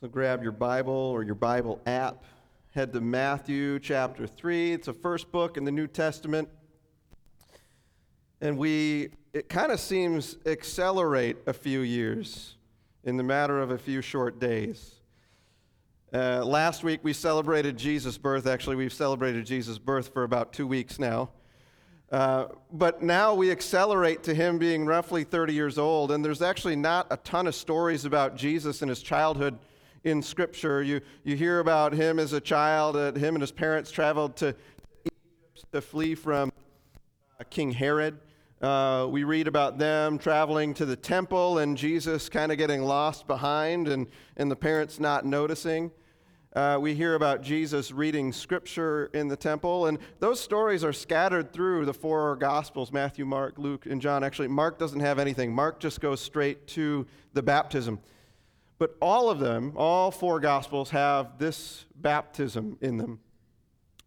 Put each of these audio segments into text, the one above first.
So grab your Bible or your Bible app, head to Matthew chapter 3. It's the first book in the New Testament. And we, it kind of seems accelerate a few years in the matter of a few short days. Uh, last week we celebrated Jesus' birth. Actually, we've celebrated Jesus' birth for about two weeks now. Uh, but now we accelerate to him being roughly 30 years old, and there's actually not a ton of stories about Jesus and his childhood in Scripture. You, you hear about him as a child, uh, him and his parents traveled to Egypt to flee from uh, King Herod. Uh, we read about them traveling to the temple and Jesus kind of getting lost behind and, and the parents not noticing. Uh, we hear about Jesus reading scripture in the temple, and those stories are scattered through the four Gospels Matthew, Mark, Luke, and John. Actually, Mark doesn't have anything, Mark just goes straight to the baptism. But all of them, all four Gospels, have this baptism in them.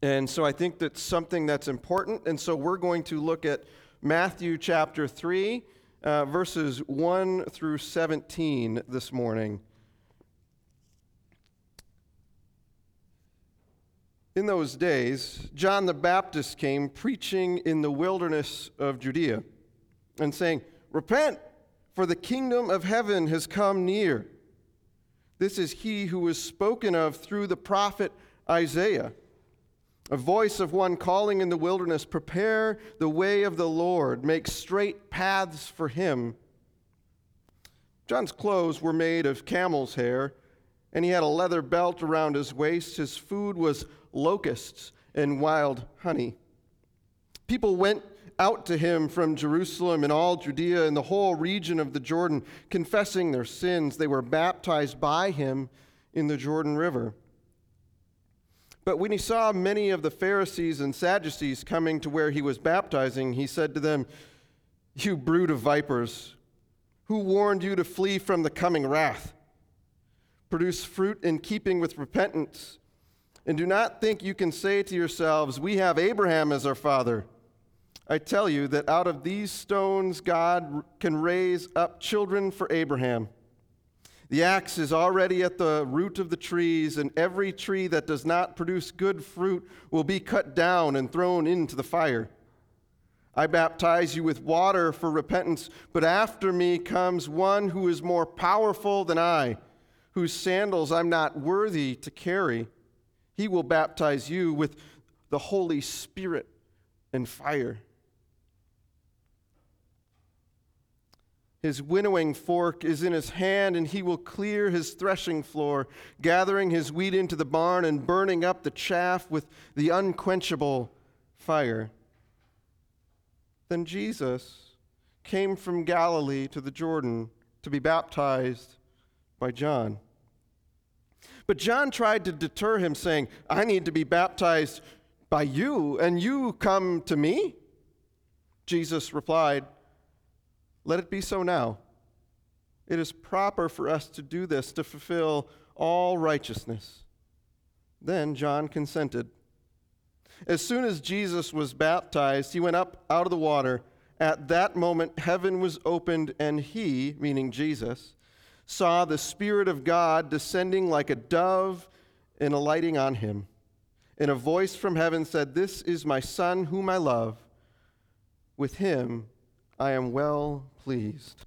And so I think that's something that's important, and so we're going to look at Matthew chapter 3, uh, verses 1 through 17 this morning. In those days, John the Baptist came preaching in the wilderness of Judea and saying, Repent, for the kingdom of heaven has come near. This is he who was spoken of through the prophet Isaiah. A voice of one calling in the wilderness, Prepare the way of the Lord, make straight paths for him. John's clothes were made of camel's hair, and he had a leather belt around his waist. His food was locusts and wild honey. People went out to him from Jerusalem and all Judea and the whole region of the Jordan, confessing their sins. They were baptized by him in the Jordan River. But when he saw many of the Pharisees and Sadducees coming to where he was baptizing, he said to them, You brood of vipers, who warned you to flee from the coming wrath? Produce fruit in keeping with repentance. And do not think you can say to yourselves, We have Abraham as our father. I tell you that out of these stones God can raise up children for Abraham. The axe is already at the root of the trees, and every tree that does not produce good fruit will be cut down and thrown into the fire. I baptize you with water for repentance, but after me comes one who is more powerful than I, whose sandals I'm not worthy to carry. He will baptize you with the Holy Spirit and fire. His winnowing fork is in his hand, and he will clear his threshing floor, gathering his wheat into the barn and burning up the chaff with the unquenchable fire. Then Jesus came from Galilee to the Jordan to be baptized by John. But John tried to deter him, saying, I need to be baptized by you, and you come to me? Jesus replied, Let it be so now. It is proper for us to do this to fulfill all righteousness. Then John consented. As soon as Jesus was baptized, he went up out of the water. At that moment, heaven was opened, and he, meaning Jesus, saw the Spirit of God descending like a dove and alighting on him. And a voice from heaven said, This is my Son, whom I love. With him I am well pleased.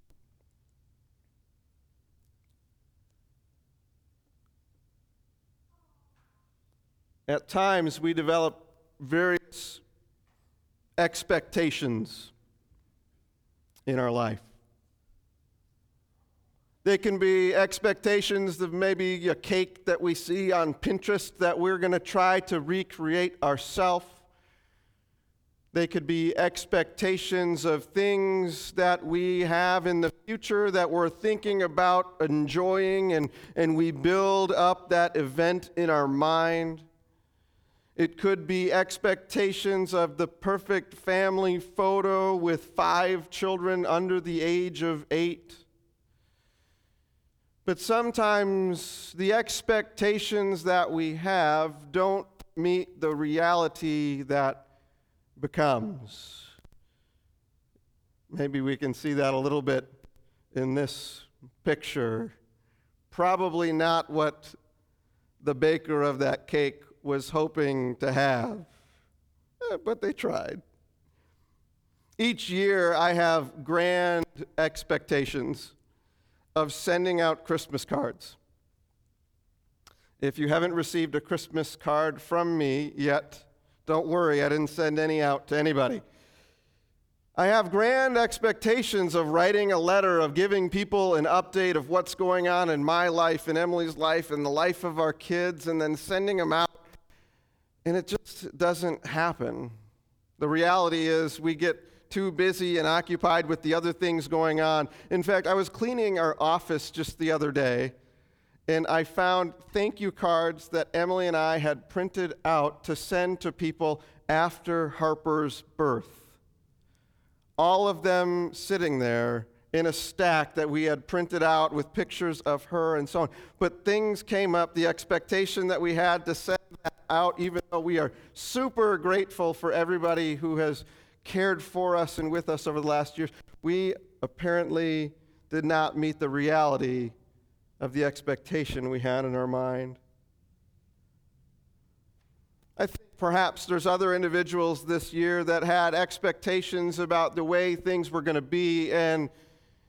At times, we develop various expectations in our life. They can be expectations of maybe a cake that we see on Pinterest that we're going to try to recreate ourselves. They could be expectations of things that we have in the future that we're thinking about enjoying, and, and we build up that event in our mind. It could be expectations of the perfect family photo with five children under the age of eight. But sometimes the expectations that we have don't meet the reality that becomes. Maybe we can see that a little bit in this picture. probably not what the baker of that cake was hoping to have, eh, but they tried. Each year, I have grand expectations of sending out Christmas cards. If you haven't received a Christmas card from me yet, don't worry, I didn't send any out to anybody. I have grand expectations of writing a letter, of giving people an update of what's going on in my life, in Emily's life, in the life of our kids, and then sending them out. And it just doesn't happen. The reality is, we get too busy and occupied with the other things going on. In fact, I was cleaning our office just the other day, and I found thank you cards that Emily and I had printed out to send to people after Harper's birth all of them sitting there in a stack that we had printed out with pictures of her and so on. But things came up, the expectation that we had to send that out, even though we are super grateful for everybody who has cared for us and with us over the last years, we apparently did not meet the reality of the expectation we had in our mind. I think perhaps there's other individuals this year that had expectations about the way things were going to be and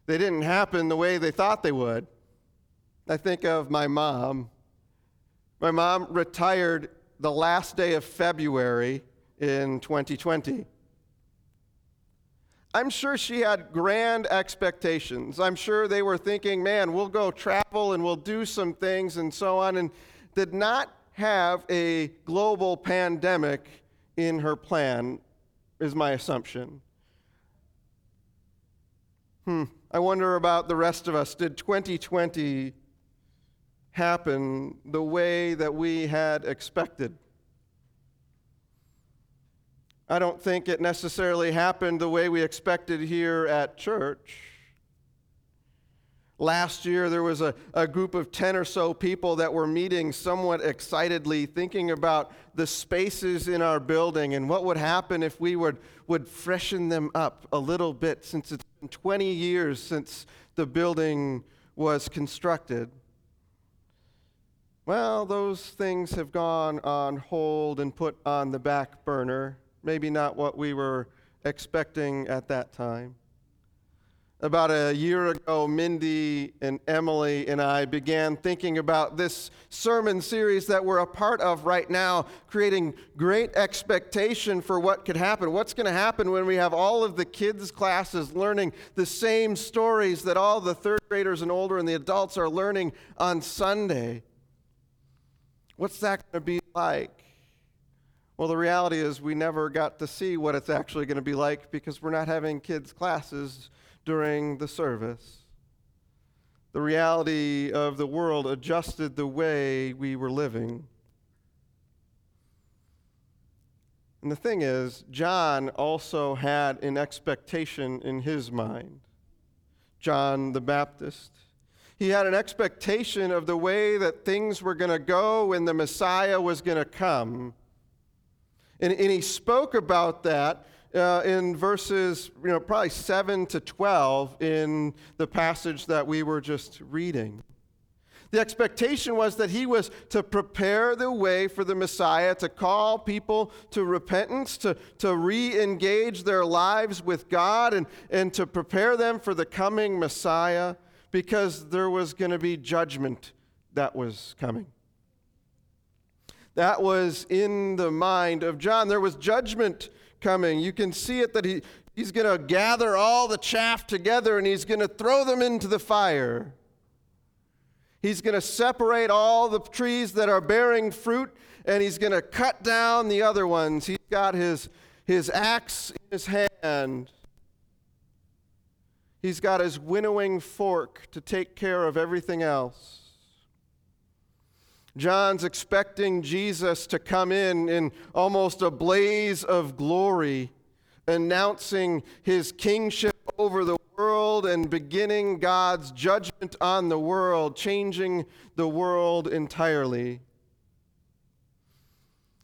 they didn't happen the way they thought they would. I think of my mom. My mom retired the last day of February in 2020. I'm sure she had grand expectations. I'm sure they were thinking, man, we'll go travel and we'll do some things and so on, and did not have a global pandemic in her plan, is my assumption. Hmm. I wonder about the rest of us. Did 2020 happen the way that we had expected? I don't think it necessarily happened the way we expected here at church. Last year, there was a, a group of 10 or so people that were meeting somewhat excitedly, thinking about the spaces in our building and what would happen if we would, would freshen them up a little bit since it's been 20 years since the building was constructed. Well, those things have gone on hold and put on the back burner. Maybe not what we were expecting at that time. About a year ago, Mindy and Emily and I began thinking about this sermon series that we're a part of right now, creating great expectation for what could happen. What's going to happen when we have all of the kids' classes learning the same stories that all the third graders and older and the adults are learning on Sunday? What's that going to be like? Well, the reality is, we never got to see what it's actually going to be like because we're not having kids' classes during the service. The reality of the world adjusted the way we were living. And the thing is, John also had an expectation in his mind. John the Baptist. He had an expectation of the way that things were going to go when the Messiah was going to come. And, and he spoke about that uh, in verses, you know, probably 7 to 12 in the passage that we were just reading. The expectation was that he was to prepare the way for the Messiah, to call people to repentance, to, to re engage their lives with God, and, and to prepare them for the coming Messiah because there was going to be judgment that was coming. That was in the mind of John. There was judgment coming. You can see it that he, he's going to gather all the chaff together and he's going to throw them into the fire. He's going to separate all the trees that are bearing fruit and he's going to cut down the other ones. He's got his, his axe in his hand. He's got his winnowing fork to take care of everything else. John's expecting Jesus to come in in almost a blaze of glory, announcing his kingship over the world and beginning God's judgment on the world, changing the world entirely.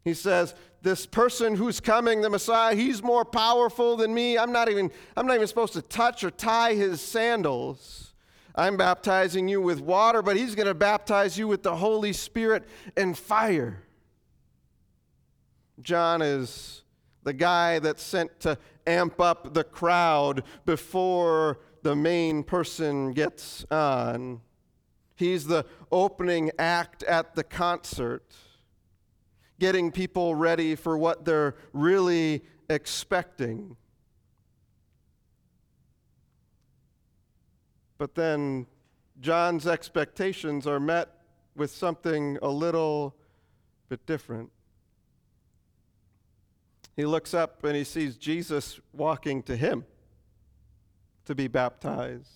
He says, This person who's coming, the Messiah, he's more powerful than me. I'm not even, I'm not even supposed to touch or tie his sandals. I'm baptizing you with water, but he's going to baptize you with the Holy Spirit and fire. John is the guy that's sent to amp up the crowd before the main person gets on. He's the opening act at the concert, getting people ready for what they're really expecting. But then John's expectations are met with something a little bit different. He looks up and he sees Jesus walking to him to be baptized.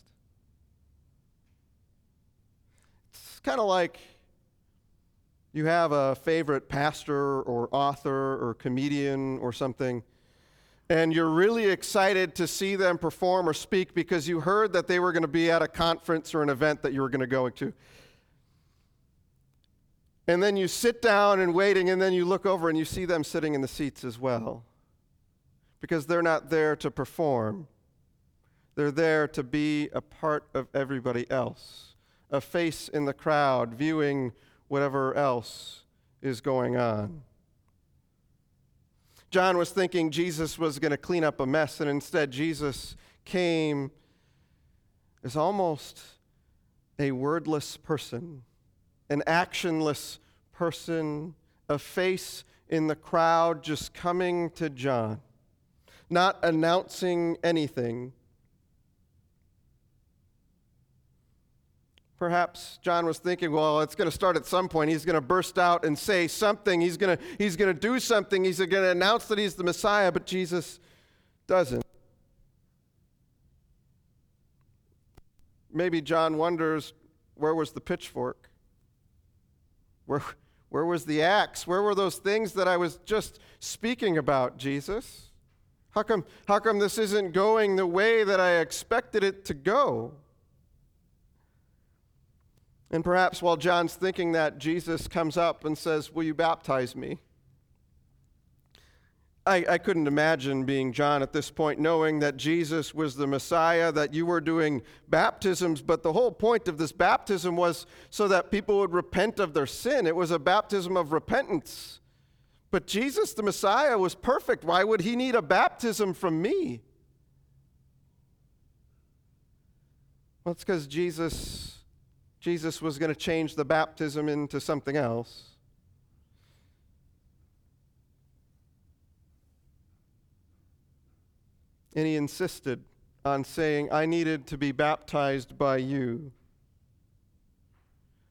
It's kind of like you have a favorite pastor or author or comedian or something, and you're really excited to see them perform or speak because you heard that they were going to be at a conference or an event that you were going to go to. And then you sit down and waiting, and then you look over and you see them sitting in the seats as well. Because they're not there to perform, they're there to be a part of everybody else, a face in the crowd, viewing whatever else is going on. John was thinking Jesus was going to clean up a mess, and instead, Jesus came as almost a wordless person an actionless person, a face in the crowd just coming to John, not announcing anything. Perhaps John was thinking, well, it's going to start at some point. He's going to burst out and say something. He's going to, he's going to do something. He's going to announce that he's the Messiah, but Jesus doesn't. Maybe John wonders where was the pitchfork? Where, where was the axe? Where were those things that I was just speaking about, Jesus? How come, how come this isn't going the way that I expected it to go? And perhaps while John's thinking that, Jesus comes up and says, Will you baptize me? I, I couldn't imagine being John at this point, knowing that Jesus was the Messiah, that you were doing baptisms, but the whole point of this baptism was so that people would repent of their sin. It was a baptism of repentance. But Jesus, the Messiah, was perfect. Why would he need a baptism from me? Well, it's because Jesus, Jesus was going to change the baptism into something else. and he insisted on saying, I needed to be baptized by you.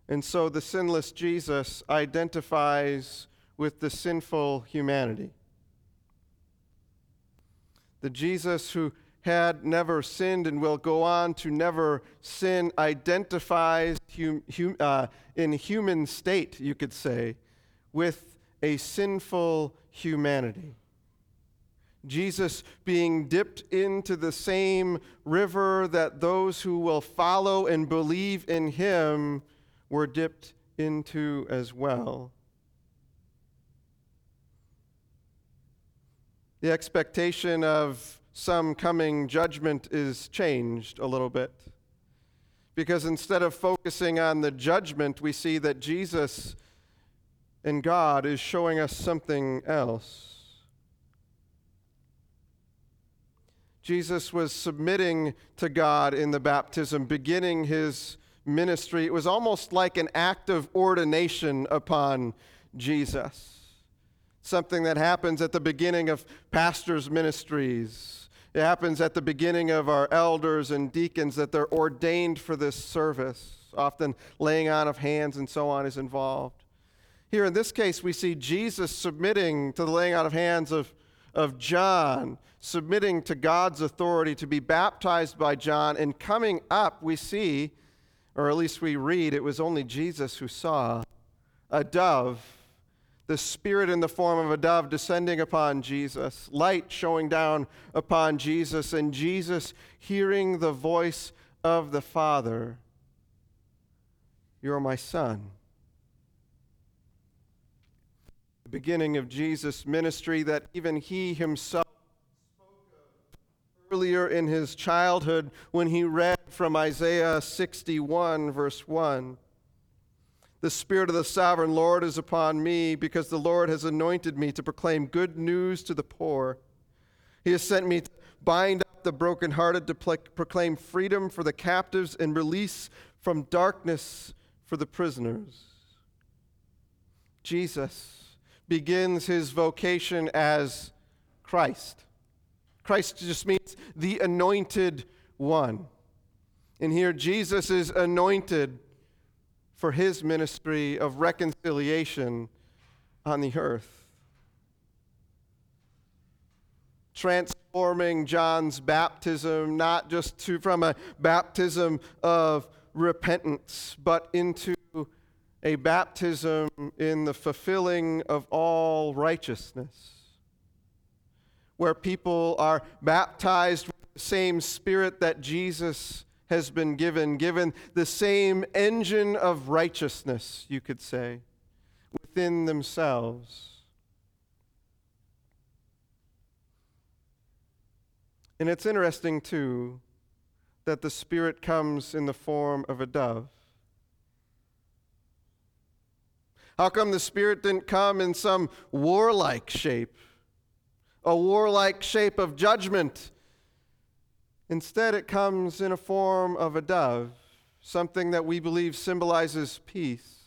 And so the sinless Jesus identifies with the sinful humanity. The Jesus who had never sinned and will go on to never sin identifies hum, hum, uh, in human state, you could say, with a sinful humanity. Jesus being dipped into the same river that those who will follow and believe in him were dipped into as well. The expectation of some coming judgment is changed a little bit. Because instead of focusing on the judgment, we see that Jesus and God is showing us something else. Jesus was submitting to God in the baptism, beginning his ministry. It was almost like an act of ordination upon Jesus. Something that happens at the beginning of pastors' ministries. It happens at the beginning of our elders and deacons that they're ordained for this service. Often laying on of hands and so on is involved. Here in this case, we see Jesus submitting to the laying on of hands of of John submitting to God's authority to be baptized by John, and coming up, we see, or at least we read, it was only Jesus who saw a dove, the Spirit in the form of a dove descending upon Jesus, light showing down upon Jesus, and Jesus hearing the voice of the Father You're my Son the beginning of Jesus' ministry that even he himself spoke of earlier in his childhood when he read from Isaiah 61, verse 1. The Spirit of the sovereign Lord is upon me because the Lord has anointed me to proclaim good news to the poor. He has sent me to bind up the brokenhearted, to proclaim freedom for the captives and release from darkness for the prisoners. Jesus begins his vocation as Christ. Christ just means the anointed one. And here Jesus is anointed for his ministry of reconciliation on the earth. Transforming John's baptism not just to, from a baptism of repentance, but into a baptism in the fulfilling of all righteousness, where people are baptized with the same spirit that Jesus has been given, given the same engine of righteousness, you could say, within themselves. And it's interesting, too, that the Spirit comes in the form of a dove. How come the Spirit didn't come in some warlike shape? A warlike shape of judgment Instead, it comes in a form of a dove, something that we believe symbolizes peace.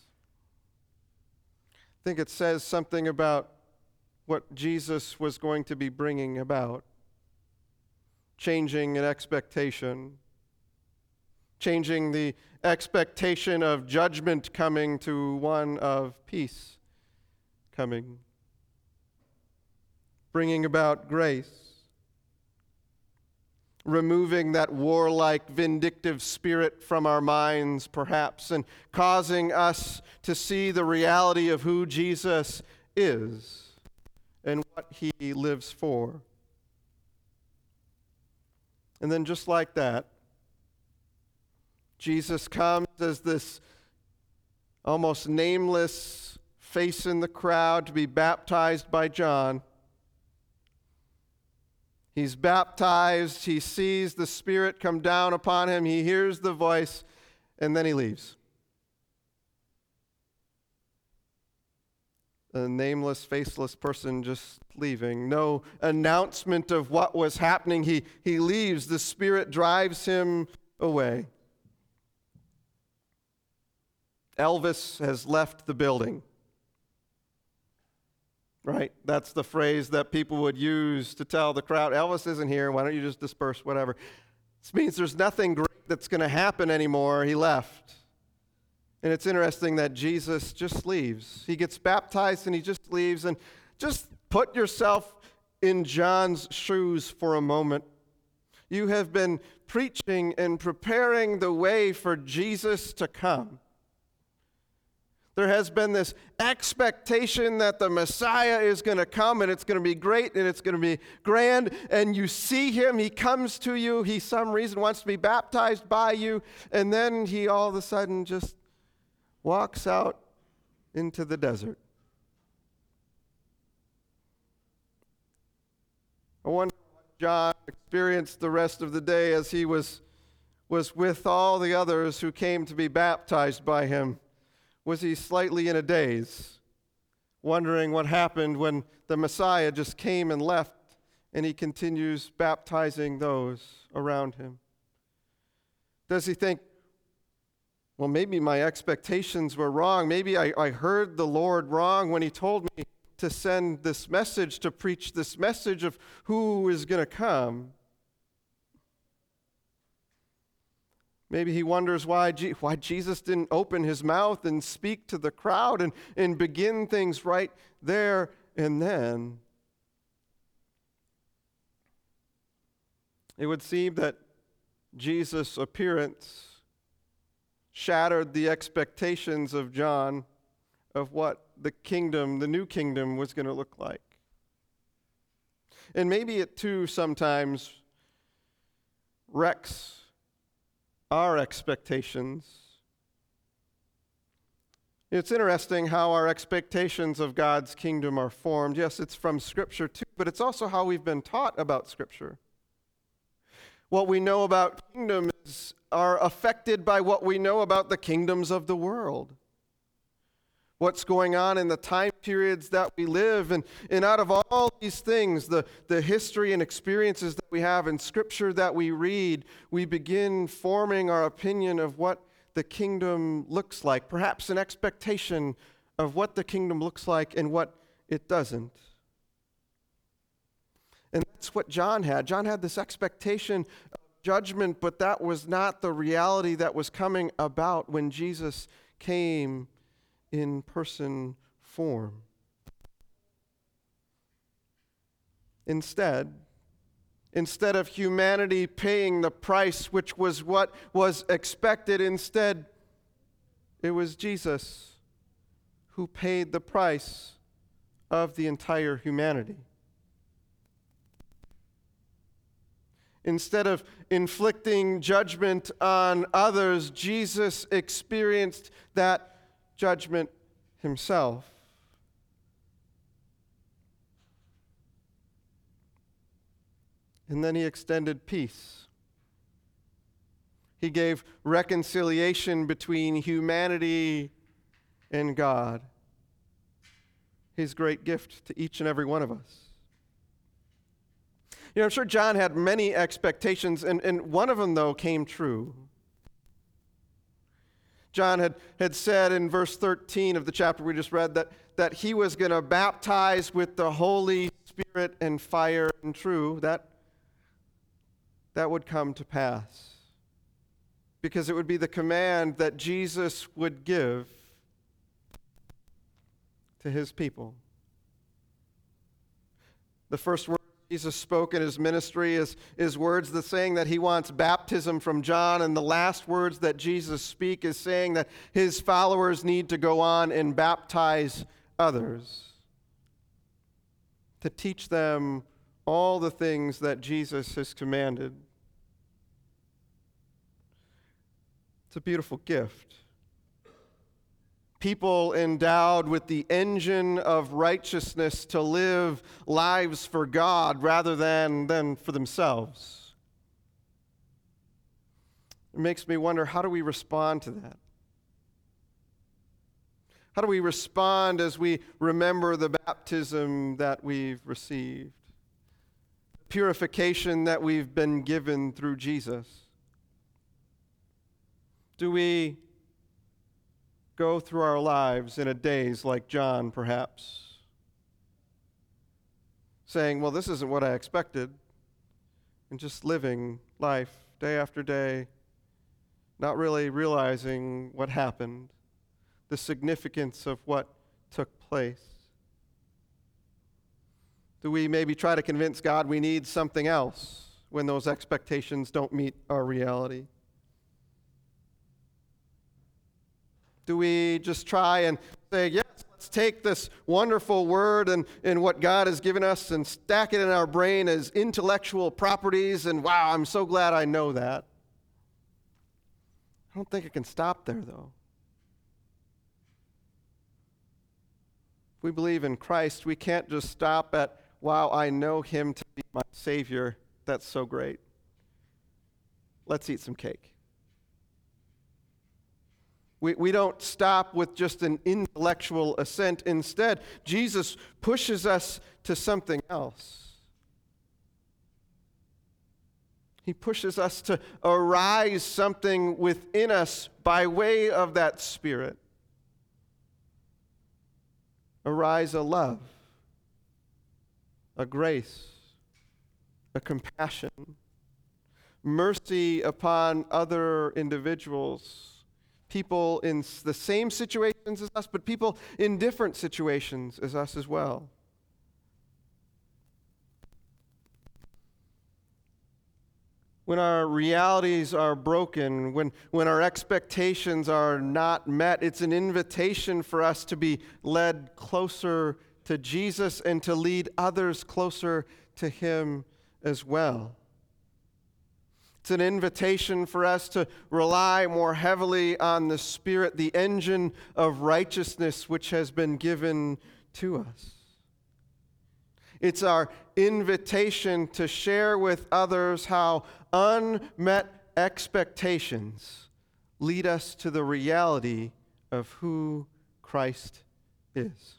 I think it says something about what Jesus was going to be bringing about. Changing an expectation, changing the expectation of judgment coming to one of peace coming, bringing about grace removing that warlike, vindictive spirit from our minds, perhaps, and causing us to see the reality of who Jesus is and what he lives for. And then, just like that, Jesus comes as this almost nameless face in the crowd to be baptized by John. He's baptized, he sees the Spirit come down upon him, he hears the voice, and then he leaves. A nameless, faceless person just leaving. No announcement of what was happening. He, he leaves. The Spirit drives him away. Elvis has left the building right? That's the phrase that people would use to tell the crowd, Elvis isn't here, why don't you just disperse, whatever. This means there's nothing great that's going to happen anymore. He left. And it's interesting that Jesus just leaves. He gets baptized and he just leaves. And just put yourself in John's shoes for a moment. You have been preaching and preparing the way for Jesus to come. There has been this expectation that the Messiah is going to come and it's going to be great and it's going to be grand. And you see him, he comes to you, he, some reason, wants to be baptized by you. And then he all of a sudden just walks out into the desert. I wonder what John experienced the rest of the day as he was, was with all the others who came to be baptized by him was he slightly in a daze, wondering what happened when the Messiah just came and left and he continues baptizing those around him? Does he think, well, maybe my expectations were wrong. Maybe I, I heard the Lord wrong when he told me to send this message, to preach this message of who is going to come. Maybe he wonders why, why Jesus didn't open his mouth and speak to the crowd and, and begin things right there and then. It would seem that Jesus' appearance shattered the expectations of John of what the kingdom, the new kingdom, was going to look like. And maybe it too sometimes wrecks our expectations. It's interesting how our expectations of God's kingdom are formed. Yes, it's from Scripture too, but it's also how we've been taught about Scripture. What we know about kingdoms are affected by what we know about the kingdoms of the world. What's going on in the time periods that we live. And, and out of all these things, the, the history and experiences that we have and scripture that we read, we begin forming our opinion of what the kingdom looks like, perhaps an expectation of what the kingdom looks like and what it doesn't. And that's what John had. John had this expectation of judgment, but that was not the reality that was coming about when Jesus came in person form. Instead, instead of humanity paying the price, which was what was expected, instead, it was Jesus who paid the price of the entire humanity. Instead of inflicting judgment on others, Jesus experienced that judgment himself. And then he extended peace. He gave reconciliation between humanity and God. His great gift to each and every one of us. You know, I'm sure John had many expectations, and, and one of them, though, came true. John had, had said in verse 13 of the chapter we just read that, that he was going to baptize with the Holy Spirit and fire and true. That, that would come to pass. Because it would be the command that Jesus would give to his people. The first word Jesus spoke in his ministry is, is words the saying that he wants baptism from John, and the last words that Jesus speak is saying that his followers need to go on and baptize others to teach them all the things that Jesus has commanded. It's a beautiful gift people endowed with the engine of righteousness to live lives for God rather than, than for themselves. It makes me wonder how do we respond to that? How do we respond as we remember the baptism that we've received? The purification that we've been given through Jesus? Do we go through our lives in a daze like John, perhaps, saying, Well, this isn't what I expected, and just living life day after day, not really realizing what happened, the significance of what took place. Do we maybe try to convince God we need something else when those expectations don't meet our reality? Do we just try and say, yes, let's take this wonderful word and, and what God has given us and stack it in our brain as intellectual properties, and wow, I'm so glad I know that? I don't think it can stop there, though. If we believe in Christ, we can't just stop at, wow, I know him to be my Savior. That's so great. Let's eat some cake. We, we don't stop with just an intellectual assent. Instead, Jesus pushes us to something else. He pushes us to arise something within us by way of that Spirit. Arise a love, a grace, a compassion, mercy upon other individuals people in the same situations as us, but people in different situations as us as well. When our realities are broken, when, when our expectations are not met, it's an invitation for us to be led closer to Jesus and to lead others closer to Him as well. It's an invitation for us to rely more heavily on the Spirit, the engine of righteousness which has been given to us. It's our invitation to share with others how unmet expectations lead us to the reality of who Christ is.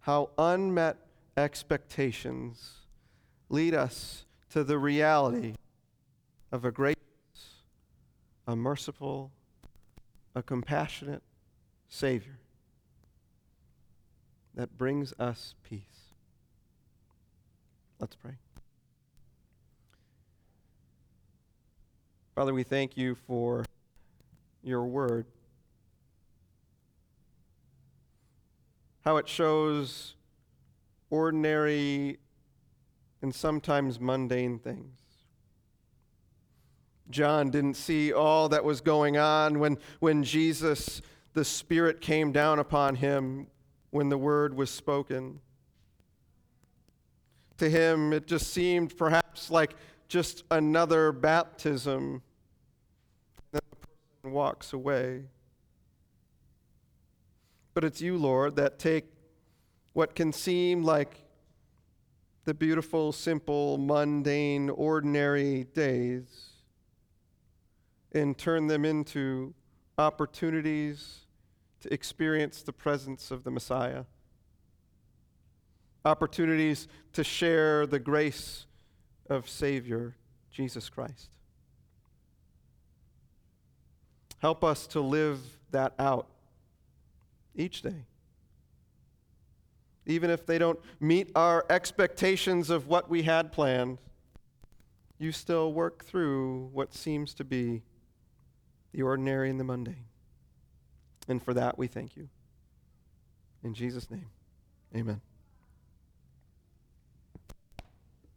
How unmet expectations lead us to the reality of a gracious, a merciful, a compassionate Savior that brings us peace. Let's pray. Father, we thank you for your word. How it shows ordinary and sometimes mundane things. John didn't see all that was going on when, when Jesus, the Spirit, came down upon him when the word was spoken. To him, it just seemed perhaps like just another baptism. Then the person walks away. But it's you, Lord, that take what can seem like the beautiful, simple, mundane, ordinary days and turn them into opportunities to experience the presence of the Messiah, opportunities to share the grace of Savior Jesus Christ. Help us to live that out each day. Even if they don't meet our expectations of what we had planned, you still work through what seems to be the ordinary and the mundane. And for that, we thank you. In Jesus' name, amen.